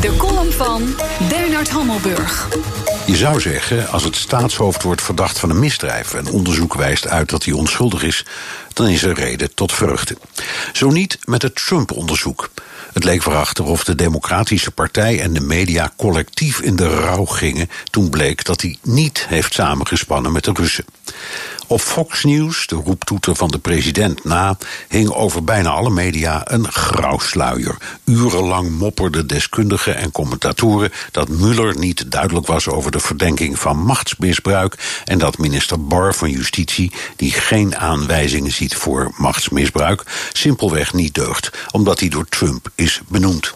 De column van Bernard Hammelburg. Je zou zeggen, als het staatshoofd wordt verdacht van een misdrijf... en onderzoek wijst uit dat hij onschuldig is... dan is er reden tot vreugde. Zo niet met het Trump-onderzoek. Het leek erachter of de Democratische Partij en de media collectief in de rouw gingen... toen bleek dat hij niet heeft samengespannen met de Russen. Op Fox News, de roeptoeter van de president na... hing over bijna alle media een grauwsluier. Urenlang mopperden deskundigen en commentatoren... dat Mueller niet duidelijk was over de verdenking van machtsmisbruik... en dat minister Barr van Justitie, die geen aanwijzingen ziet voor machtsmisbruik... simpelweg niet deugt, omdat hij door Trump is benoemd.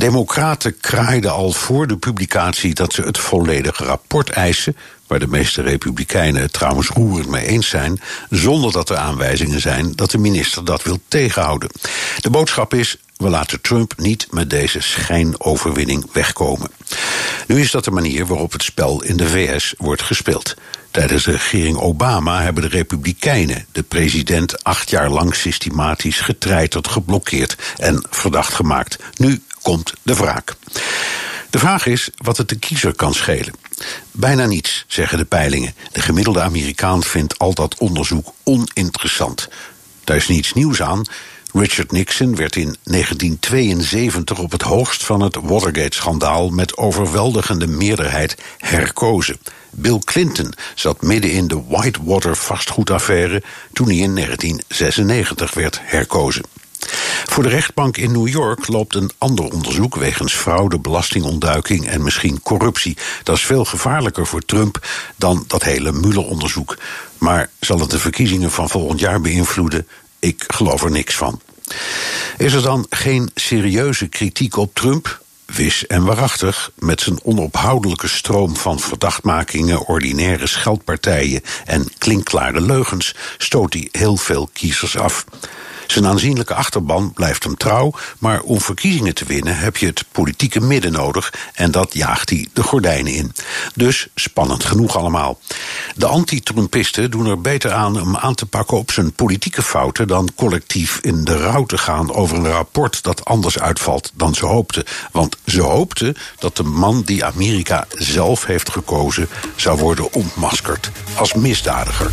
Democraten kraaiden al voor de publicatie dat ze het volledige rapport eisen, waar de meeste republikeinen het trouwens roerend mee eens zijn, zonder dat er aanwijzingen zijn dat de minister dat wil tegenhouden. De boodschap is: we laten Trump niet met deze schijnoverwinning wegkomen. Nu is dat de manier waarop het spel in de VS wordt gespeeld. Tijdens de regering Obama hebben de Republikeinen de president acht jaar lang systematisch getreiterd, geblokkeerd en verdacht gemaakt. Nu komt de wraak. De vraag is wat het de kiezer kan schelen. Bijna niets, zeggen de peilingen. De gemiddelde Amerikaan vindt al dat onderzoek oninteressant. Daar is niets nieuws aan. Richard Nixon werd in 1972 op het hoogst van het Watergate-schandaal met overweldigende meerderheid herkozen. Bill Clinton zat midden in de Whitewater vastgoedaffaire toen hij in 1996 werd herkozen. Voor de rechtbank in New York loopt een ander onderzoek wegens fraude, belastingontduiking en misschien corruptie. Dat is veel gevaarlijker voor Trump dan dat hele Mueller-onderzoek. Maar zal het de verkiezingen van volgend jaar beïnvloeden? Ik geloof er niks van. Is er dan geen serieuze kritiek op Trump? Wis en waarachtig, met zijn onophoudelijke stroom van verdachtmakingen, ordinaire scheldpartijen en klinkklare leugens, stoot hij heel veel kiezers af. Zijn aanzienlijke achterban blijft hem trouw, maar om verkiezingen te winnen heb je het politieke midden nodig en dat jaagt hij de gordijnen in. Dus spannend genoeg allemaal. De anti-Trumpisten doen er beter aan om aan te pakken op zijn politieke fouten dan collectief in de rouw te gaan over een rapport dat anders uitvalt dan ze hoopten. Want ze hoopten dat de man die Amerika zelf heeft gekozen zou worden ontmaskerd als misdadiger.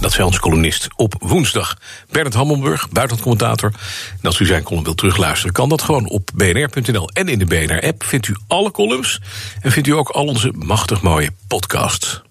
Dat zei onze columnist op woensdag. Bernard Hammelburg, buitenlandcommentator. En als u zijn column wilt terugluisteren, kan dat gewoon op bnr.nl. En in de BNR-app vindt u alle columns. En vindt u ook al onze machtig mooie podcasts.